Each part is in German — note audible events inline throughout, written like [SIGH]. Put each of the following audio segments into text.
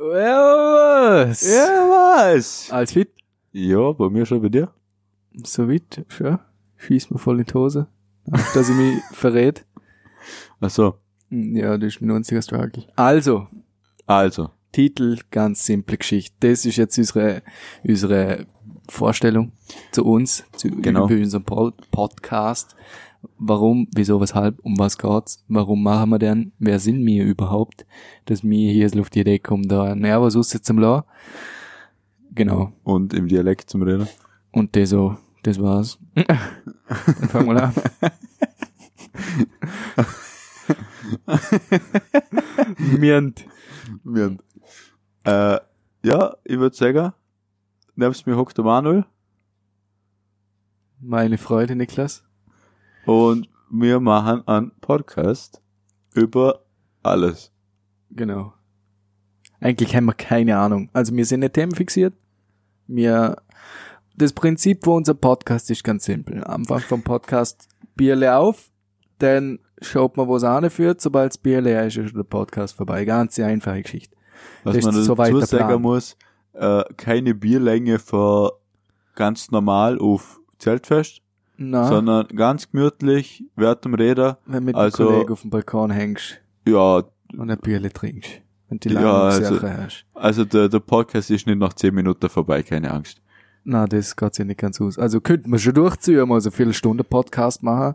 Ja, was? Ja, was? Als fit? Ja, bei mir schon bei dir. So weit, schon. Schießt mir voll in die Hose. Dass ich mich [LAUGHS] verrät. Ach so. Ja, das ist mein einziger Struggle. Also, Also. Titel, ganz simple Geschichte. Das ist jetzt unsere, unsere Vorstellung zu uns, zu Genau. unserem Pod Podcast. Warum, wieso, weshalb, um was geht's, warum machen wir denn, wer sind wir überhaupt, dass wir hier so auf die Idee kommen, da Nervos aussetzen lassen. Genau. Und im Dialekt zum Reden. Und das so, das war's. Dann fangen wir an. Mient. Wir, äh, ja, ich würde sagen, nebst mir hockt der Manuel Meine Freude, Niklas. Und wir machen einen Podcast über alles. Genau. Eigentlich haben wir keine Ahnung. Also wir sind nicht themenfixiert. Wir, das Prinzip für unser Podcast ist ganz simpel. Am Anfang vom Podcast Bierle auf, dann schaut man, wo es anführt. Sobald das Bier leer ist, ist der Podcast vorbei. Ganz einfache Geschichte. Was Das man dazu der sagen muss, äh, keine Bierlänge für ganz normal auf Zeltfest, Na, sondern ganz gemütlich, während dem Reden, wenn mit also- einem Kollegen auf dem Balkon hängst ja, und ein Bierle trinkst. Und die Ja, lange also- Sache hast. also der, der Podcast ist nicht nach 10 Minuten vorbei, keine Angst. Na, das geht sich nicht ganz aus. Also könnte man schon durchziehen, mal so viele Stunden Podcast machen.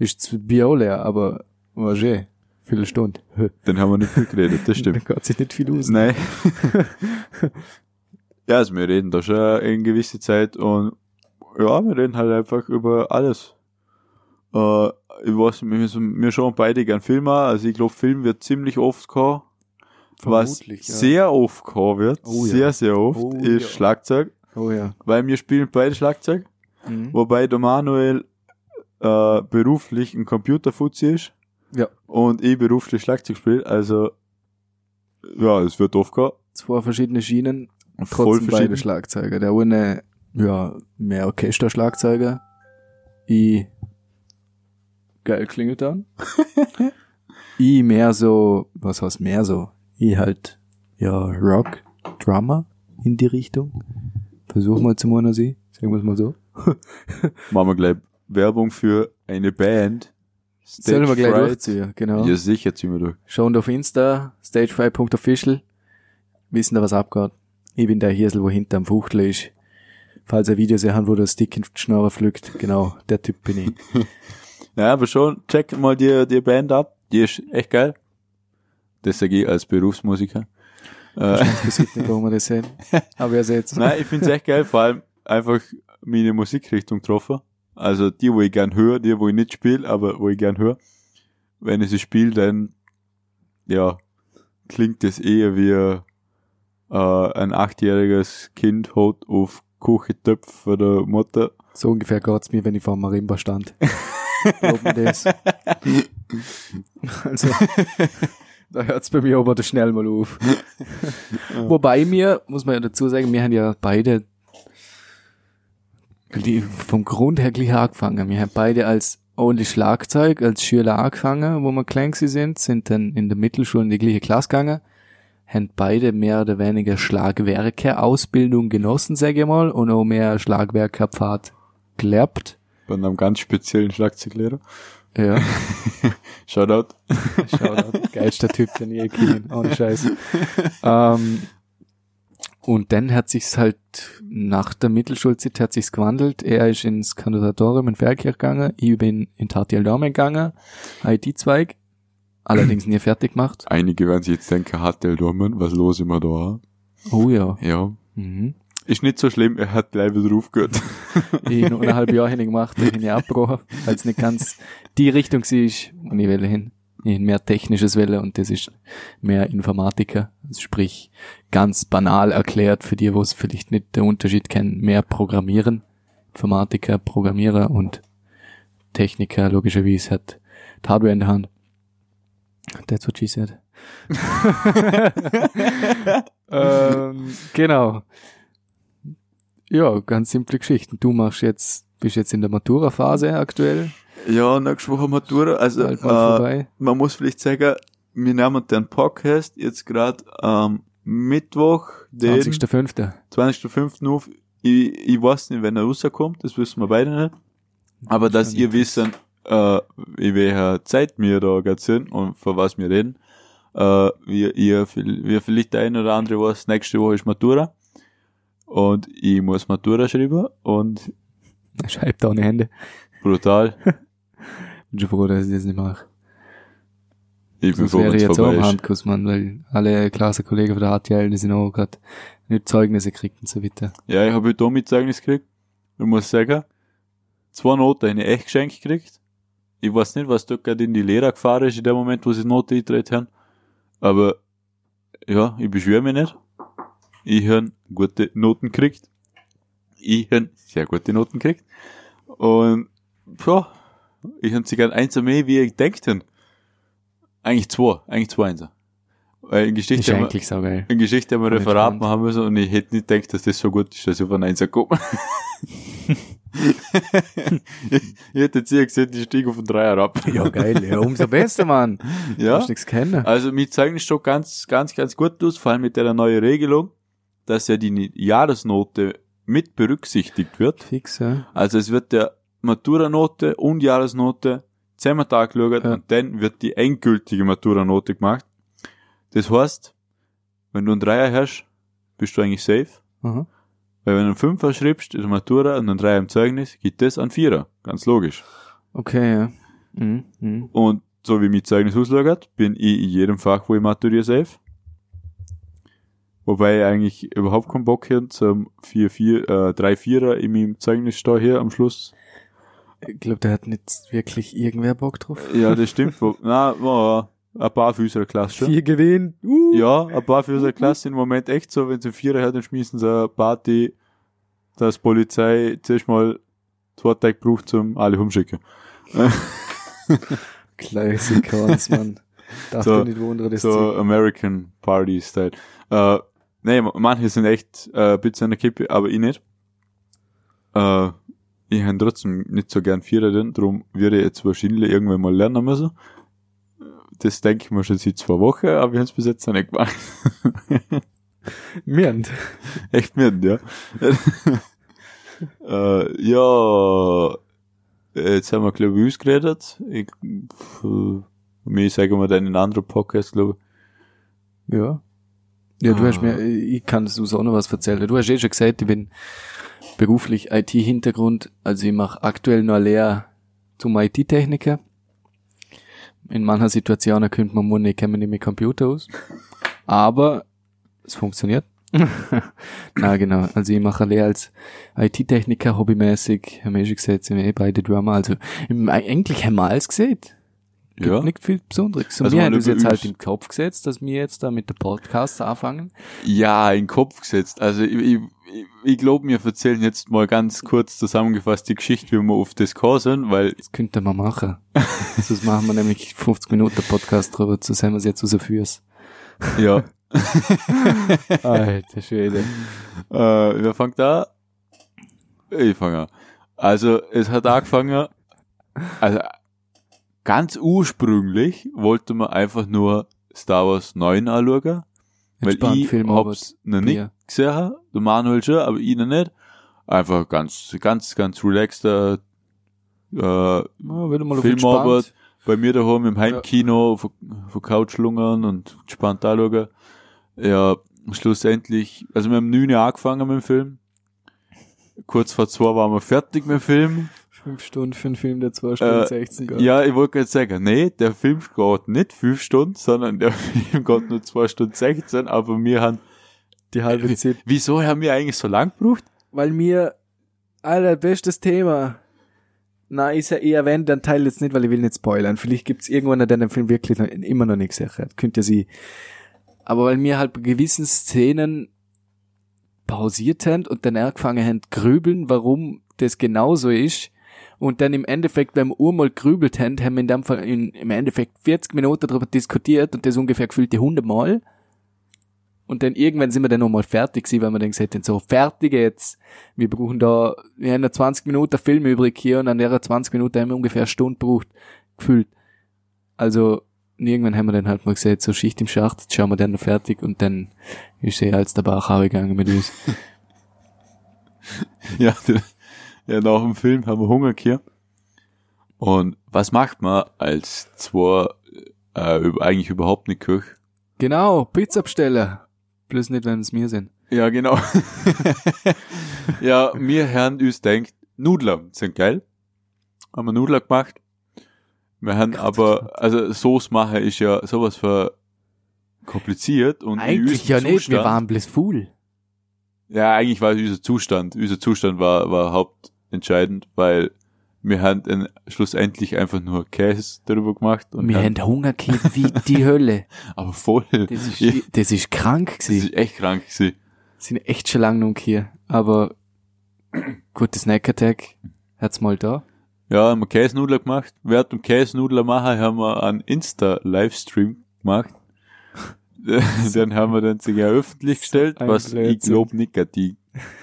Ist zwar Bier auch leer, aber was eh, viele Stunden. [LAUGHS] Dann haben wir nicht viel geredet, das stimmt. [LAUGHS] Dann geht sich nicht viel aus. Nein. [LAUGHS] ja, also wir reden da schon in gewisse Zeit und ja, wir reden halt einfach über alles. Äh, ich weiß, wir, wir schauen beide gern Filme, also ich glaube, Film wird ziemlich oft kommen. Was Vermutlich, ja. sehr oft kommen wird, Oh ja. sehr, sehr oft, Oh ist ja. Schlagzeug, Oh ja. weil wir spielen beide Schlagzeug, Mhm. wobei der Manuel äh, beruflich ein Computerfuzzi ist Ja. und ich beruflich Schlagzeug spiele, also ja, es wird oft kommen. Zwei verschiedene Schienen, Voll trotzdem beide. Schlagzeuger. Der eine, ja, mehr Orchesterschlagzeuger. Ich, geil klingelt dann. [LAUGHS] ich mehr so, was heißt mehr so? Ich halt, ja, Rock, Drummer in die Richtung. Versuch mal zu meiner sie, sagen wir es mal so. [LAUGHS] Machen wir gleich Werbung für eine Band. Sollen wir gleich durchziehen, genau. Ja, sicher ziehen wir durch. Schauen auf Insta, stagefry.official. Wissen da, was abgeht. Ich bin der Hirsel, wo hinter am Fuchtel ist. Falls ihr Videos haben, wo der Stick in die Schnurre pflückt. Genau, der Typ bin ich. [LAUGHS] Naja, aber schon, check mal die, die Band ab. Die ist echt geil. Das sage ich als Berufsmusiker. Äh, Ich weiß nicht, warum wir das sehen. [LAUGHS] Aber ihr seht's. nein, ich find's echt geil, vor allem einfach meine Musikrichtung getroffen. Also die, wo ich gern höre, die, wo ich nicht spiele, aber wo ich gern höre. Wenn ich sie spiele, dann, ja, klingt das eher wie äh, ein achtjähriges Kind hat auf Kuchentöpf von der Mutter. So ungefähr geht's mir, wenn ich vor Marimba stand. Das. [LAUGHS] Also, da hört's bei mir aber schnell mal auf. Wobei mir, muss man ja dazu sagen, wir haben ja beide die vom Grund her gleich angefangen. Wir haben beide als only Schlagzeug, als Schüler angefangen, wo wir klein sind, sind dann in der Mittelschule in die gleiche Klasse gegangen, haben beide mehr oder weniger Schlagwerke Ausbildung genossen, sage ich mal, und auch mehr Schlagwerkerpfad gelernt. Bei einem ganz speziellen Schlagzeuglehrer. Ja. [LAUGHS] Shoutout. Shoutout. [LAUGHS] Geilster Typ, den ich je kennen. Ohne Scheiß. ähm, und dann hat sich's halt nach der Mittelschulzeit hat sich's gewandelt. Er ist ins Kandidatorium in Verkirch gegangen. Ich bin in Tatiel gegangen. IT-Zweig. Allerdings nie fertig gemacht. Einige werden sich jetzt denken, hat der Dormen, was los immer da? Oh ja. Ja. Mhm. Ist nicht so schlimm, er hat gleich wieder aufgehört. [LAUGHS] Ich noch eineinhalb Jahre hin gemacht, dann ich abgebrochen, weil es nicht ganz die Richtung war, und ich will hin. Ich mehr technisches Welle und das ist mehr Informatiker. Also sprich, ganz banal erklärt für die, wo es vielleicht nicht der Unterschied kennen, mehr Programmieren. Informatiker, Programmierer und Techniker, logischerweise hat Hardware in der Hand. That's what she said. ähm, genau. Ja, ganz simple Geschichten. Du machst jetzt, bist jetzt in der Matura-Phase aktuell. Ja, nächste Woche Matura. Also, äh, man muss vielleicht sagen, wir nehmen den Podcast jetzt gerade am Mittwoch, den 20.05. 20.05. auf. Ich, ich weiß nicht, wenn er rauskommt, das wissen wir beide nicht. Aber dass ihr wissen, äh, in welcher Zeit wir da gerade sind und von was wir reden. Äh, wir, ihr, wir vielleicht der eine oder andere was, nächste Woche ist Matura. Und ich muss Matura schreiben und Er [LAUGHS] schreibt ohne Hände. brutal. [LAUGHS] Bin schon froh, dass ich das nicht mache. Ich bin Sonst froh, wäre jetzt auch am. Handkuss, Mann, weil alle Klassenkollegen von der HTL, die sind auch gerade nicht Zeugnisse gekriegt und so weiter. Ja, ich habe heute auch mit Zeugnis gekriegt. Ich muss sagen, zwei Noten habe ich echt geschenkt gekriegt. Ich weiß nicht, was dort gerade in die Lehrer gefahren ist, in dem Moment, wo sie die Note eingetreten haben. Aber, ja, ich beschwöre mich nicht. Ich habe gute Noten gekriegt. Ich habe sehr gute Noten gekriegt. Und, ja, ich habe sogar eins mehr, wie ich gedacht habe. Eigentlich zwei, eigentlich zwei Einser. Ist Geschichte haben wir- eigentlich so geil. in Geschichte haben wir Referat machen müssen und ich hätte nicht gedacht, dass das so gut ist, dass ich auf einen Einser komme. ich, [LAUGHS] ich hätte jetzt hier gesehen, ich stieg auf den Dreier ab. Ja, geil, ja, umso besser, Mann. [LAUGHS] Ja, Hast nichts kennen. also mir Zeugnis schon ganz, ganz, ganz gut aus, vor allem mit der neuen Regelung, dass ja die Jahresnote mit berücksichtigt wird. Fix, ja. Also es wird der Maturanote und Jahresnote zusammen angeschaut Ja. und dann wird die endgültige Maturanote gemacht. Das heißt, wenn du einen Dreier hast, bist du eigentlich safe. Aha. Weil wenn du einen Fünfer schreibst, in der Matura und einen Dreier im Zeugnis, gibt das einen Vierer. Ganz logisch. Okay, ja. Mhm. Mhm. Und so wie mein Zeugnis ausschaut, bin ich in jedem Fach, wo ich maturiere, safe. Wobei ich eigentlich überhaupt keinen Bock habe zum 4, 4, äh, 3 Vierer in meinem Zeugnis stehe hier am Schluss. Ich glaube, der hat nicht wirklich irgendwer Bock drauf. Ja, das stimmt. [LAUGHS] Na, ja, ein paar für unsere Klasse schon. Vier gewinnt. Uh. Ja, ein paar für unsere Klasse sind im Moment echt so, wenn sie Vierer hat, dann schmissen sie eine Party, dass Polizei zuerst mal zwei Tage braucht zum alle umschicken. Klassiker, [LAUGHS] Mann. Darf So- nicht wundern, das So so. American Party Style. Äh, nee, manche sind echt äh, ein bisschen an der Kippe, aber ich nicht. Äh, ich habe trotzdem nicht so gern Vierer drin, darum würde ich jetzt wahrscheinlich irgendwann mal lernen müssen. Das denke ich mir schon seit zwei Wochen, aber wir haben es bis jetzt noch nicht gemacht. [LAUGHS] Mirnd. Echt mit, ja. [LAUGHS] äh, ja, jetzt haben wir, glaube ich, ausgeredet. Ich, mir sagen wir dann in einem anderen Podcast, glaube Ja. Ja, du Ah. hast mir, ich kann es auch noch was erzählen. Du hast eh schon gesagt, ich bin beruflich IT-Hintergrund, also ich mache aktuell noch eine Lehre zum IT-Techniker. In mancher Situationen könnte man meinen, ich kenne mich nicht mit Computer aus. Aber es funktioniert. [LAUGHS] Na genau, also ich mache Lehre als IT-Techniker, hobbymäßig, haben wir schon gesagt, sind wir eh beide Drummer, also eigentlich haben wir alles gesehen. Gibt Ja. nicht viel Besonderes. Und Also wir haben uns jetzt halt im Kopf gesetzt, dass wir jetzt da mit der Podcast anfangen. Ja, in den Kopf gesetzt. Also ich, ich, ich, ich glaube, wir erzählen jetzt mal ganz kurz zusammengefasst die Geschichte, wie wir auf das gekommen sind, weil Das könnte man machen. [LAUGHS] Sonst machen wir nämlich 50 Minuten Podcast drüber, so sehen wir es jetzt aus Fürs. ja, [LAUGHS] Alter Schwede. äh, wer fängt da? Ich fange an. Also es hat angefangen, also ganz ursprünglich wollte man einfach nur Star Wars 9 anschauen, weil ich Film, hab's noch nicht gesehen, der Manuel schon, aber ich noch nicht. Einfach ganz, ganz, ganz relaxter äh, Ja, Filmarbeit bei mir daheim im Heimkino auf der Couch lungern und gespannt anschauen. Ja, schlussendlich, also wir haben 9 Uhr angefangen mit dem Film. Kurz vor zwei waren wir fertig mit dem Film. Fünf Stunden für einen Film, der zwei Stunden Äh, 16 geht. Ja, ich wollte gerade sagen, nee, der Film geht nicht fünf Stunden, sondern der [LAUGHS] Film geht nur zwei Stunden 16, aber wir haben, Die halbe Zeit. wieso haben wir eigentlich so lang gebraucht? Weil mir, Alter, bestes Thema. Na, ist ja eher wenn, dann teile jetzt nicht, weil ich will nicht spoilern. Vielleicht gibt's irgendwann, der den Film wirklich noch, immer noch nicht hat. Könnt ihr sie. Aber weil mir halt bei gewissen Szenen pausiert haben und dann angefangen haben grübeln, warum das genauso ist. Und dann im Endeffekt, wenn wir einmal grübelt haben, haben wir in dem Fall in, im Endeffekt 40 Minuten darüber diskutiert und das ungefähr gefühlte 100 Mal. Und dann irgendwann sind wir dann nochmal fertig gewesen, weil wir dann gesagt haben, so, fertig jetzt. Wir brauchen da, wir haben noch 20 Minuten Film übrig hier und an der 20 Minuten haben wir ungefähr eine Stunde gebraucht, gefühlt. Also, irgendwann haben wir dann halt mal gesagt, so Schicht im Schacht, jetzt schauen wir dann noch fertig und dann ist sie als der Bach gegangen mit uns. [LAUGHS] Ja, ja, nach dem Film haben wir Hunger gehabt. Und was macht man als zwei äh, eigentlich überhaupt nicht Köch? genau, Pizzabsteller. Bloß nicht, wenn es mir sind. Ja, genau. [LAUGHS] ja, wir haben uns denkt, Nudler sind geil. Haben wir Nudler gemacht. Wir haben aber, also Sauce machen ist ja sowas für kompliziert und Eigentlich ja nicht, wir waren bloß full. Ja, eigentlich war es unser Zustand. Unser Zustand war, war hauptentscheidend, weil wir haben dann schlussendlich einfach nur Käse darüber gemacht und Wir haben, Hunger gehabt wie die Hölle. [LAUGHS] aber voll. Das ist, das ist krank das gewesen. ist echt krank gewesen. Sind echt schon lange noch hier. Aber [CLEARS THROAT] gute Snack Attack hat's mal da. Ja, haben wir Käsenudler gemacht. Während dem Käsenudler machen haben wir einen Insta-Livestream gemacht. [LAUGHS] [LAUGHS] den haben wir dann sogar öffentlich gestellt, was ich glaube nicht gerade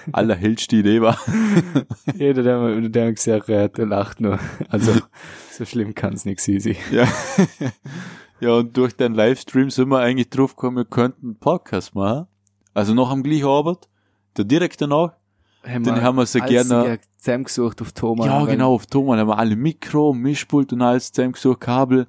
die allerhellste Idee war. [LAUGHS] Jeder, der, der gesagt hat, der lacht nur. Also, so schlimm kann's nicht sein. Ja. ja, und durch den Livestream sind wir eigentlich drauf gekommen, wir könnten einen Podcast machen. Also noch am gleichen Abend, der direkt danach. Haben Den haben wir so gerne- zusammengesucht auf Thomas. ja, genau, auf Thomas haben wir alle Mikro, Mischpult und alles zusammengesucht, Kabel.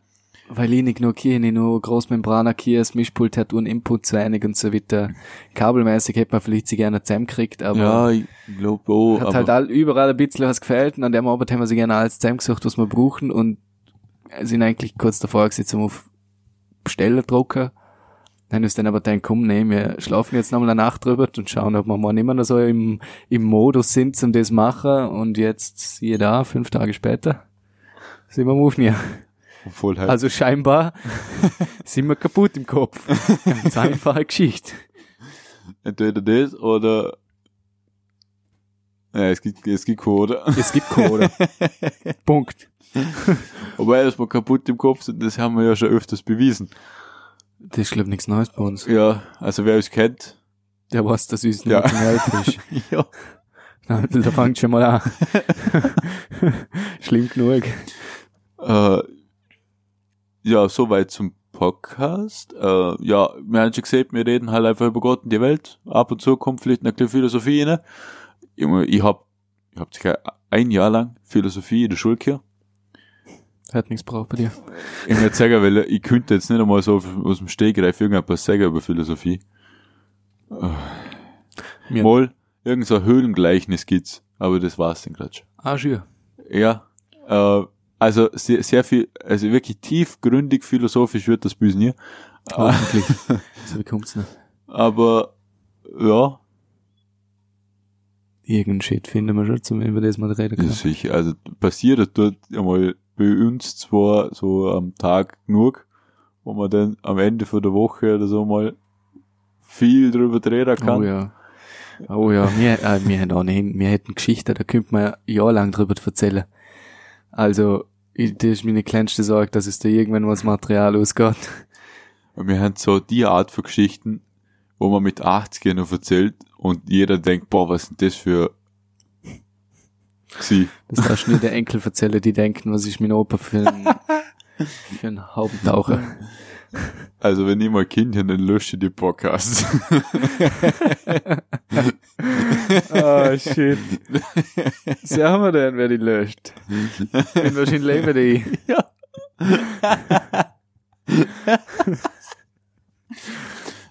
Weil ich nicht nur hier, nicht nur Großmembraner das Mischpult hat einen Input zu einig und so weiter. Kabelmäßig hätte man vielleicht sie gerne zusammengekriegt, aber ja, ich glaube auch. hat aber halt all, überall ein bisschen was gefällt und an dem Abend haben wir sie gerne alles zusammengesucht, was wir brauchen und sind eigentlich kurz davor gesetzt, um auf Bestellen drucken. Dann ist dann aber dann komm, nee, wir schlafen jetzt nochmal eine Nacht drüber und schauen, ob wir mal immer noch so im, im Modus sind, um das machen. Und jetzt, siehe da, fünf Tage später, sind wir am Aufnehmen. Voll halt. Also scheinbar [LAUGHS] sind wir kaputt im Kopf. Ganz einfache Geschichte. Entweder das oder ja, es gibt, es gibt oder? Es gibt Code. [LAUGHS] Punkt. Wobei, dass wir kaputt im Kopf sind, das haben wir ja schon öfters bewiesen. Das ist, glaube ich, nichts Neues bei uns. Ja, also wer uns kennt, Der weiß, dass uns nicht Ja. mehr zum Helfen ist. [LAUGHS] ja. Na, Da fängt schon mal an. Schlimm genug. Äh, ja, soweit zum Podcast. Äh, ja, wir haben schon gesagt, wir reden halt einfach über Gott und die Welt. Ab und zu kommt vielleicht eine Philosophie rein. Ich hab, ich hab circa ein Jahr lang Philosophie in der Schule gehabt. Hat nichts braucht bei dir. Ich möchte sagen, weil ich könnte jetzt nicht einmal so aus dem Stegreif irgendetwas sagen über Philosophie. Mir- Mal, irgend so ein Höhlengleichnis gibt's, aber das war's dann gerade schon. Ah, schön. Ja, äh, also sehr, sehr viel, also wirklich tiefgründig philosophisch wird das Büs nie. Hoffentlich. [LAUGHS] so bekommt's nicht. Aber ja, Irgendeinen Shit finden wir schon, zum über das mal reden können. sicher. Also passiert dort einmal bei uns zwar so am Tag genug, wo man dann am Ende von der Woche oder so mal viel drüber reden kann. Oh ja. Oh ja, wir, äh, wir haben ohnehin, wir hätten Geschichten, da könnte man jahrelang drüber erzählen. Also, das ist meine kleinste Sorge, dass es da irgendwann mal das Material ausgeht. Und wir haben so die Art von Geschichten, wo man mit 80 noch erzählt und jeder denkt, boah, was sind das für sie. Das darfst du nicht den Enkel erzählen, die denken, was ist mein Opa für ein, [LAUGHS] für ein Haubentaucher. Also wenn ich mal Kind habe, dann lösche ich die Podcasts. Oh, shit. Sagen wir denn, wer die löscht? Bin wahrscheinlich leben die. Ja.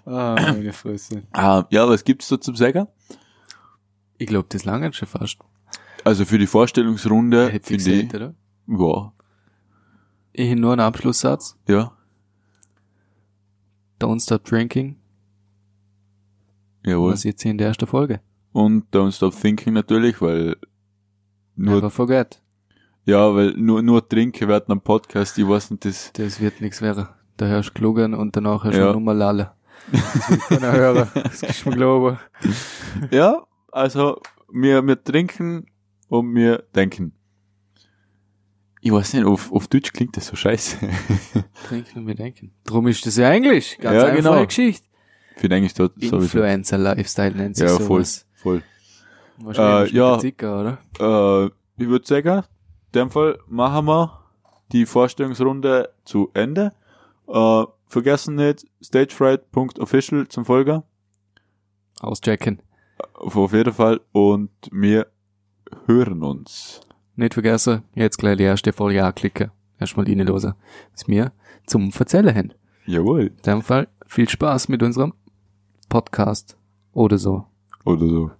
Ah, meine Fresse. ah, ja, was gibt's da zum Sagen? Ich glaube, das lange schon fast. Also für die Vorstellungsrunde Hätte ich ich, gesagt, oder? ja, Ich nur einen Abschlusssatz. ja, Don't stop drinking. jawohl. Was jetzt hier in der ersten Folge. Und Don't Stop Thinking natürlich, weil nur, Never forget. ja, weil nur, nur trinken werden am Podcast, ich weiß nicht, das, Das wird nichts werden. Da hörst du klugen und danach hörst du Ja. nur mal lallen. Das will keiner hören. Das ist mir glauben. ja, also, wir, wir trinken und wir denken. Ich weiß nicht, auf, auf Deutsch klingt das so scheiße. [LAUGHS] Trinken und wir denken. Drum ist das ja Englisch. Ganz Ja, einfache genau. Geschichte. Ich finde eigentlich dort. Influencer Lifestyle nennt sich Ja, voll, sowas. voll. Wahrscheinlich Äh, ja. Zicker, oder? Äh, ich würde sagen, in dem Fall machen wir die Vorstellungsrunde zu Ende. Äh, vergessen nicht, stagefright.official zum Folger. Auschecken. Auf jeden Fall. Und wir hören uns. Nicht vergessen, jetzt gleich die erste Folge anklicken. Erstmal reinlosen. Was wir zum Erzählen haben. Jawohl. In dem Fall viel Spaß mit unserem Podcast oder so. Oder so.